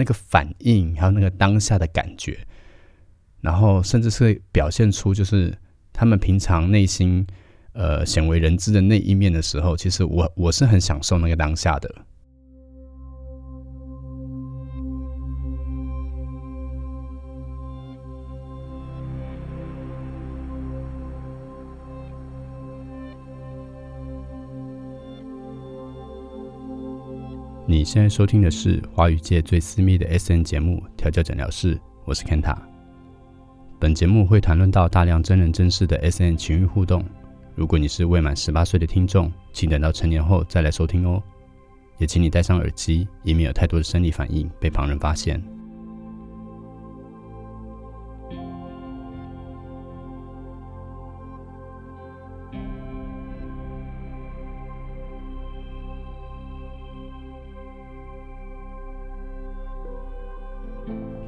那个反应，还有那个当下的感觉，然后甚至是表现出就是他们平常内心呃鲜为人知的那一面的时候，其实我我是很享受那个当下的。你现在收听的是华语界最私密的 S N 节目《调教诊疗室》，我是 Kenta。本节目会谈论到大量真人真事的 S N 情欲互动。如果你是未满十八岁的听众，请等到成年后再来收听哦。也请你戴上耳机，以免有太多的生理反应被旁人发现。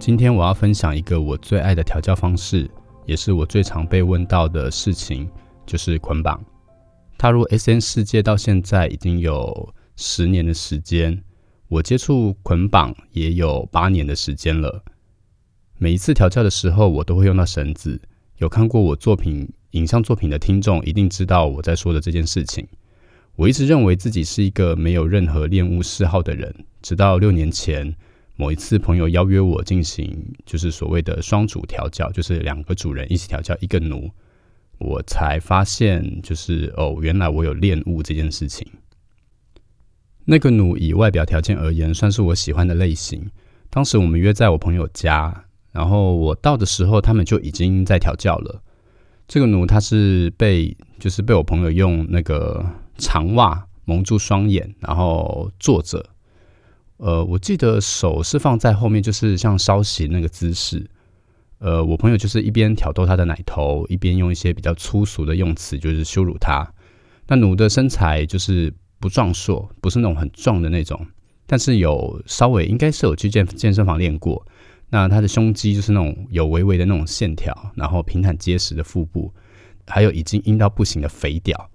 今天我要分享一个我最爱的调教方式，也是我最常被问到的事情，就是捆绑。踏入 SN 世界到现在已经有十年的时间，我接触捆绑也有八年的时间了。每一次调教的时候，我都会用到绳子。有看过我作品影像作品的听众一定知道我在说的这件事情。我一直认为自己是一个没有任何恋物嗜好的人，直到六年前。某一次，朋友邀约我进行就是所谓的双主调教，就是两个主人一起调教一个奴，我才发现就是哦，原来我有恋物这件事情。那个奴以外表条件而言，算是我喜欢的类型。当时我们约在我朋友家，然后我到的时候，他们就已经在调教了。这个奴他是被就是被我朋友用那个长袜蒙住双眼，然后坐着。呃，我记得手是放在后面，就是像稍息那个姿势。呃，我朋友就是一边挑逗他的奶头，一边用一些比较粗俗的用词，就是羞辱他。那奴的身材就是不壮硕，不是那种很壮的那种，但是有稍微应该是有去健健身房练过。那他的胸肌就是那种有微微的那种线条，然后平坦结实的腹部，还有已经硬到不行的肥屌。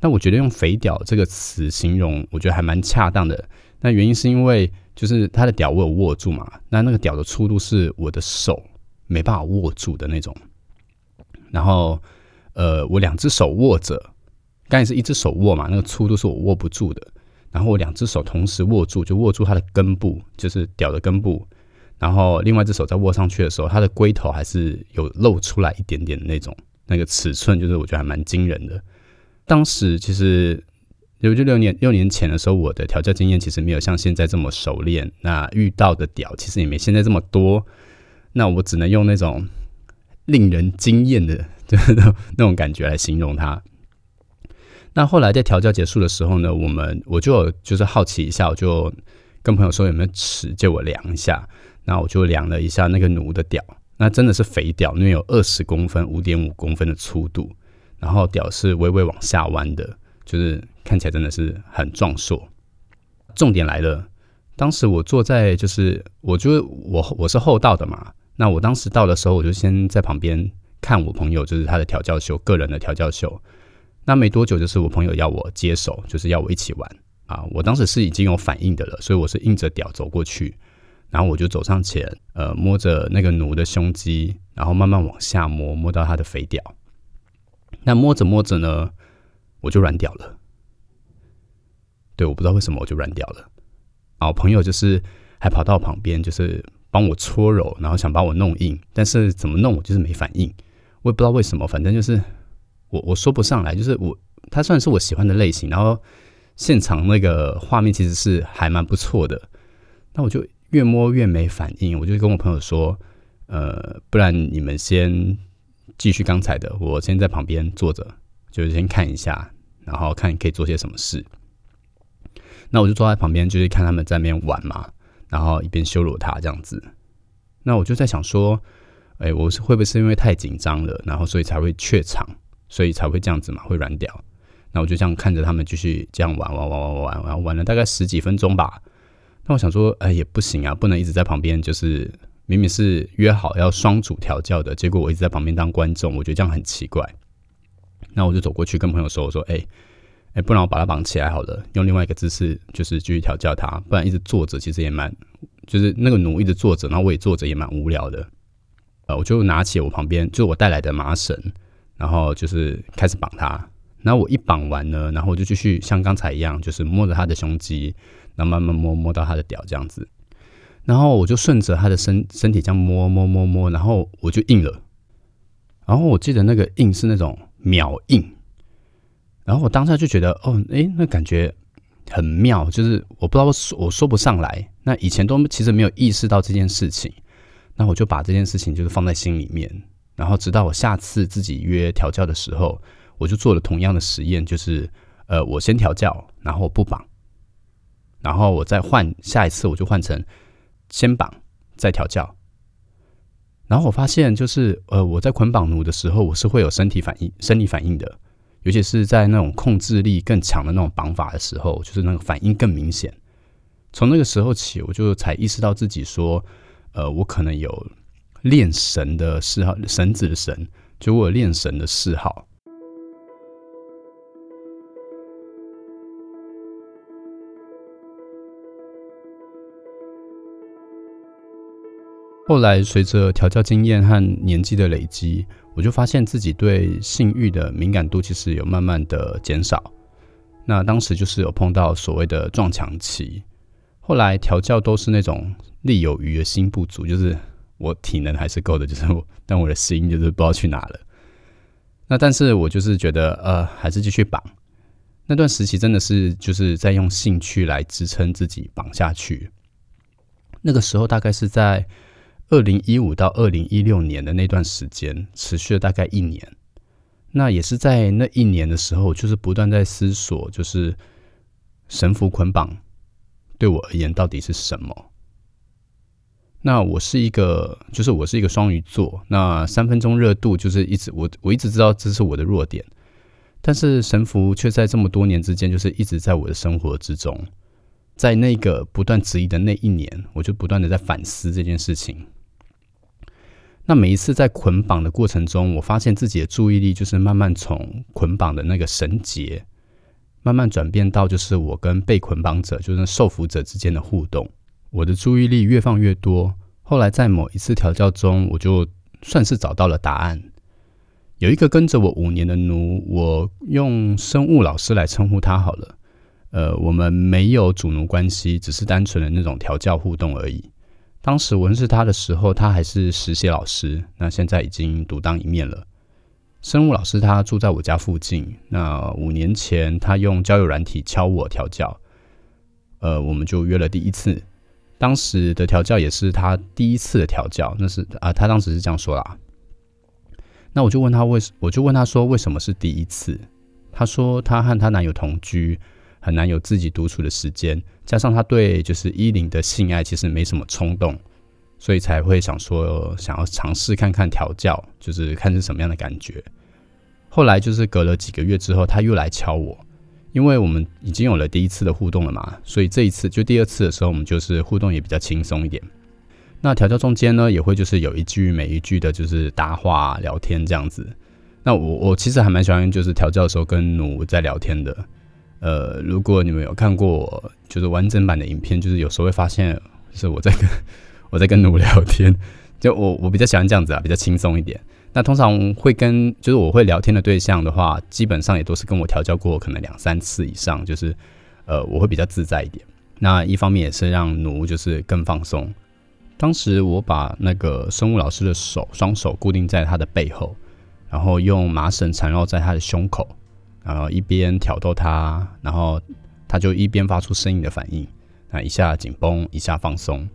那我觉得用“肥屌”这个词形容，我觉得还蛮恰当的。那原因是因为，就是他的屌我有握住嘛，那那个屌的粗度是我的手没办法握住的那种。然后，呃，我两只手握着，刚才是一只手握嘛，那个粗度是我握不住的。然后我两只手同时握住，就握住它的根部，就是屌的根部。然后另外一只手在握上去的时候，它的龟头还是有露出来一点点的那种，那个尺寸就是我觉得还蛮惊人的。当时其实。就六年六年前的时候，我的调教经验其实没有像现在这么熟练。那遇到的屌其实也没现在这么多。那我只能用那种令人惊艳的，就是那那种感觉来形容它。那后来在调教结束的时候呢，我们我就就是好奇一下，我就跟朋友说有没有尺借我量一下。那我就量了一下那个奴的屌，那真的是肥屌，因为有二十公分、五点五公分的粗度，然后屌是微微往下弯的。就是看起来真的是很壮硕。重点来了，当时我坐在就是，我就我我是后到的嘛。那我当时到的时候，我就先在旁边看我朋友，就是他的调教秀，个人的调教秀。那没多久，就是我朋友要我接手，就是要我一起玩啊。我当时是已经有反应的了，所以我是硬着屌走过去，然后我就走上前，呃，摸着那个奴的胸肌，然后慢慢往下摸，摸到他的肥屌。那摸着摸着呢？我就软掉了，对，我不知道为什么我就软掉了。啊，我朋友就是还跑到我旁边，就是帮我搓揉，然后想把我弄硬，但是怎么弄我就是没反应，我也不知道为什么，反正就是我我说不上来，就是我他算是我喜欢的类型，然后现场那个画面其实是还蛮不错的，那我就越摸越没反应，我就跟我朋友说，呃，不然你们先继续刚才的，我先在旁边坐着。就是先看一下，然后看可以做些什么事。那我就坐在旁边，就是看他们在那边玩嘛，然后一边羞辱他这样子。那我就在想说，哎，我是会不会是因为太紧张了，然后所以才会怯场，所以才会这样子嘛，会软掉。那我就这样看着他们继续这样玩玩玩玩玩，然后玩了大概十几分钟吧。那我想说，哎，也不行啊，不能一直在旁边，就是明明是约好要双主调教的，结果我一直在旁边当观众，我觉得这样很奇怪。那我就走过去跟朋友说：“我说，哎，哎，不然我把他绑起来好了，用另外一个姿势，就是继续调教他。不然一直坐着，其实也蛮，就是那个奴一直坐着，然后我也坐着，也蛮无聊的。呃，我就拿起我旁边就我带来的麻绳，然后就是开始绑它。然后我一绑完呢，然后我就继续像刚才一样，就是摸着他的胸肌，然后慢慢摸摸到他的屌这样子。然后我就顺着他的身身体这样摸摸摸摸，然后我就硬了。然后我记得那个硬是那种秒硬。然后我当下就觉得，哦，诶，那感觉很妙，就是我不知道我说我说不上来。那以前都其实没有意识到这件事情。那我就把这件事情就是放在心里面，然后直到我下次自己约调教的时候，我就做了同样的实验，就是呃，我先调教，然后不绑，然后我再换下一次，我就换成先绑再调教，然后我发现就是呃，我在捆绑奴的时候，我是会有身体反应、生理反应的，尤其是在那种控制力更强的那种绑法的时候，就是那个反应更明显。从那个时候起，我就才意识到自己说。呃，我可能有练神的嗜好，绳子的神，就我有练神的嗜好。后来随着调教经验和年纪的累积，我就发现自己对性欲的敏感度其实有慢慢的减少。那当时就是有碰到所谓的撞墙期。后来调教都是那种。力有余而心不足，就是我体能还是够的，就是我，但我的心就是不知道去哪了。那但是我就是觉得，呃，还是继续绑。那段时期真的是就是在用兴趣来支撑自己绑下去。那个时候大概是在二零一五到二零一六年的那段时间，持续了大概一年。那也是在那一年的时候，就是不断在思索，就是神符捆绑对我而言到底是什么。那我是一个，就是我是一个双鱼座。那三分钟热度就是一直我我一直知道这是我的弱点，但是神符却在这么多年之间，就是一直在我的生活之中。在那个不断质疑的那一年，我就不断的在反思这件事情。那每一次在捆绑的过程中，我发现自己的注意力就是慢慢从捆绑的那个绳结，慢慢转变到就是我跟被捆绑者，就是受缚者之间的互动。我的注意力越放越多，后来在某一次调教中，我就算是找到了答案。有一个跟着我五年的奴，我用生物老师来称呼他好了。呃，我们没有主奴关系，只是单纯的那种调教互动而已。当时我认识他的时候，他还是实习老师，那现在已经独当一面了。生物老师他住在我家附近，那五年前他用交友软体敲我调教，呃，我们就约了第一次。当时的调教也是他第一次的调教，那是啊，他当时是这样说啦。那我就问他为，我就问他说为什么是第一次？他说他和她男友同居，很难有自己独处的时间，加上他对就是依林的性爱其实没什么冲动，所以才会想说想要尝试看看调教，就是看是什么样的感觉。后来就是隔了几个月之后，他又来敲我。因为我们已经有了第一次的互动了嘛，所以这一次就第二次的时候，我们就是互动也比较轻松一点。那调教中间呢，也会就是有一句每一句的，就是搭话聊天这样子。那我我其实还蛮喜欢，就是调教的时候跟奴在聊天的。呃，如果你们有看过就是完整版的影片，就是有时候会发现是我在跟 我在跟奴聊天，就我我比较喜欢这样子啊，比较轻松一点。那通常会跟就是我会聊天的对象的话，基本上也都是跟我调教过，可能两三次以上，就是呃我会比较自在一点。那一方面也是让奴就是更放松。当时我把那个生物老师的手双手固定在他的背后，然后用麻绳缠绕在他的胸口，然后一边挑逗他，然后他就一边发出声音的反应，那一下紧绷，一下放松。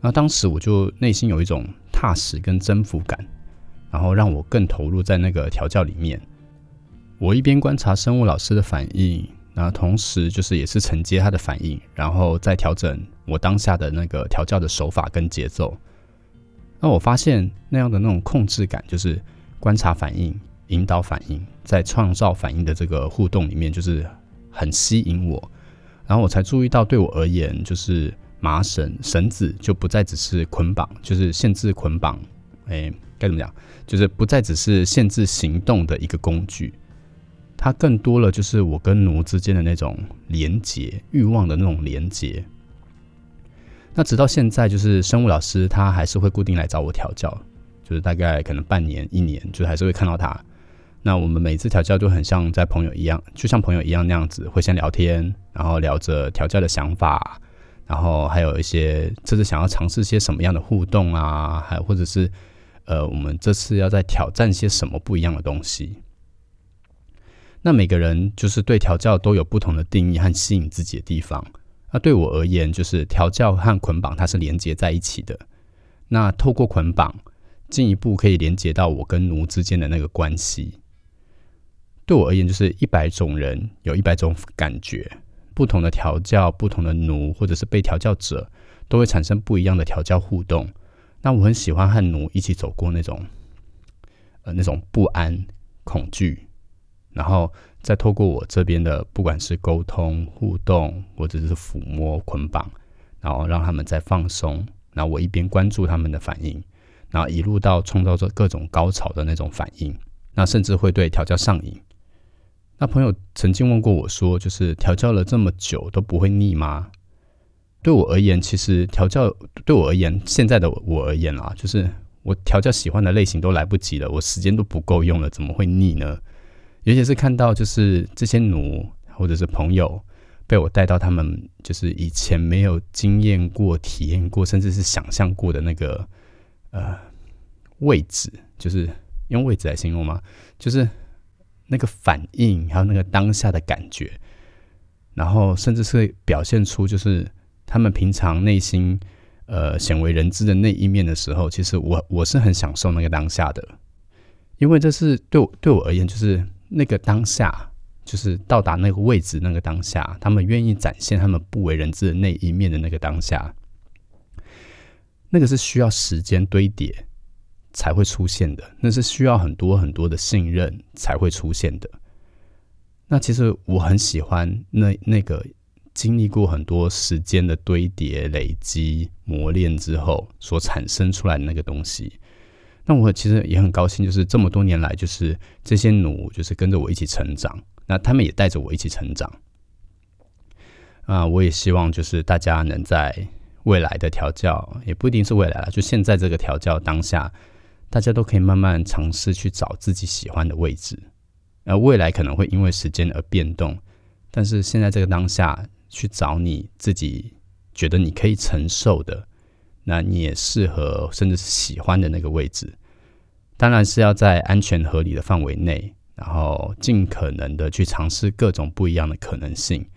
那当时我就内心有一种踏实跟征服感。然后让我更投入在那个调教里面。我一边观察生物老师的反应，那同时就是也是承接他的反应，然后再调整我当下的那个调教的手法跟节奏。那我发现那样的那种控制感，就是观察反应、引导反应，在创造反应的这个互动里面，就是很吸引我。然后我才注意到，对我而言，就是麻绳绳子就不再只是捆绑，就是限制捆绑。哎，该怎么讲？就是不再只是限制行动的一个工具，它更多了就是我跟奴之间的那种连结，欲望的那种连结。那直到现在，就是生物老师他还是会固定来找我调教，就是大概可能半年、一年，就还是会看到他。那我们每次调教就很像在朋友一样，就像朋友一样那样子，会先聊天，然后聊着调教的想法，然后还有一些这次想要尝试些什么样的互动啊，还或者是呃，我们这次要在挑战些什么不一样的东西。那每个人就是对调教都有不同的定义和吸引自己的地方。那对我而言，就是调教和捆绑它是连接在一起的。那透过捆绑，进一步可以连接到我跟奴之间的那个关系。对我而言，就是一百种人有一百种感觉，不同的调教、不同的奴或者是被调教者，都会产生不一样的调教互动。那我很喜欢和奴一起走过那种，呃，那种不安、恐惧，然后。再透过我这边的，不管是沟通互动，或者是抚摸捆绑，然后让他们再放松，然后我一边关注他们的反应，然后一路到创造着各种高潮的那种反应，那甚至会对调教上瘾。那朋友曾经问过我说，就是调教了这么久都不会腻吗？对我而言，其实调教对我而言，现在的我而言啊，就是我调教喜欢的类型都来不及了，我时间都不够用了，怎么会腻呢？尤其是看到就是这些奴或者是朋友被我带到他们就是以前没有经验过、体验过，甚至是想象过的那个呃位置，就是用位置来形容吗？就是那个反应，还有那个当下的感觉，然后甚至是表现出就是他们平常内心呃鲜为人知的那一面的时候，其实我我是很享受那个当下的，因为这是对我对我而言就是。那个当下，就是到达那个位置，那个当下，他们愿意展现他们不为人知的那一面的那个当下，那个是需要时间堆叠才会出现的，那是需要很多很多的信任才会出现的。那其实我很喜欢那那个经历过很多时间的堆叠、累积、磨练之后所产生出来的那个东西。那我其实也很高兴，就是这么多年来，就是这些奴就是跟着我一起成长，那他们也带着我一起成长。啊，我也希望就是大家能在未来的调教，也不一定是未来了，就现在这个调教当下，大家都可以慢慢尝试去找自己喜欢的位置。而，未来可能会因为时间而变动，但是现在这个当下去找你自己觉得你可以承受的。那你也适合，甚至是喜欢的那个位置，当然是要在安全合理的范围内，然后尽可能的去尝试各种不一样的可能性。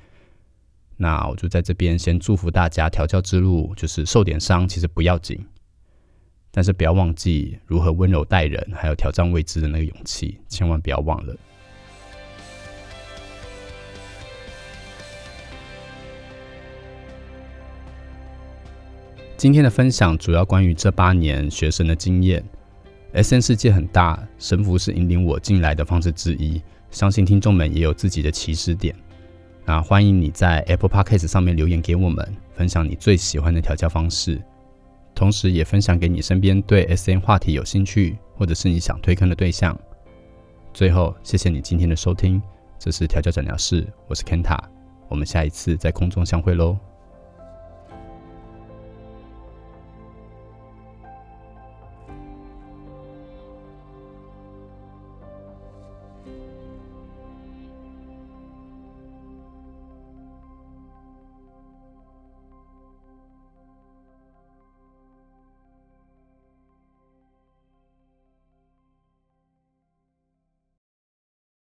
那我就在这边先祝福大家调教之路，就是受点伤其实不要紧，但是不要忘记如何温柔待人，还有挑战未知的那个勇气，千万不要忘了。今天的分享主要关于这八年学生的经验。S N 世界很大，神符是引领我进来的方式之一。相信听众们也有自己的起始点。那欢迎你在 Apple Podcast 上面留言给我们，分享你最喜欢的调教方式，同时也分享给你身边对 S N 话题有兴趣或者是你想推坑的对象。最后，谢谢你今天的收听，这是调教诊疗室，我是 Kenta，我们下一次在空中相会喽。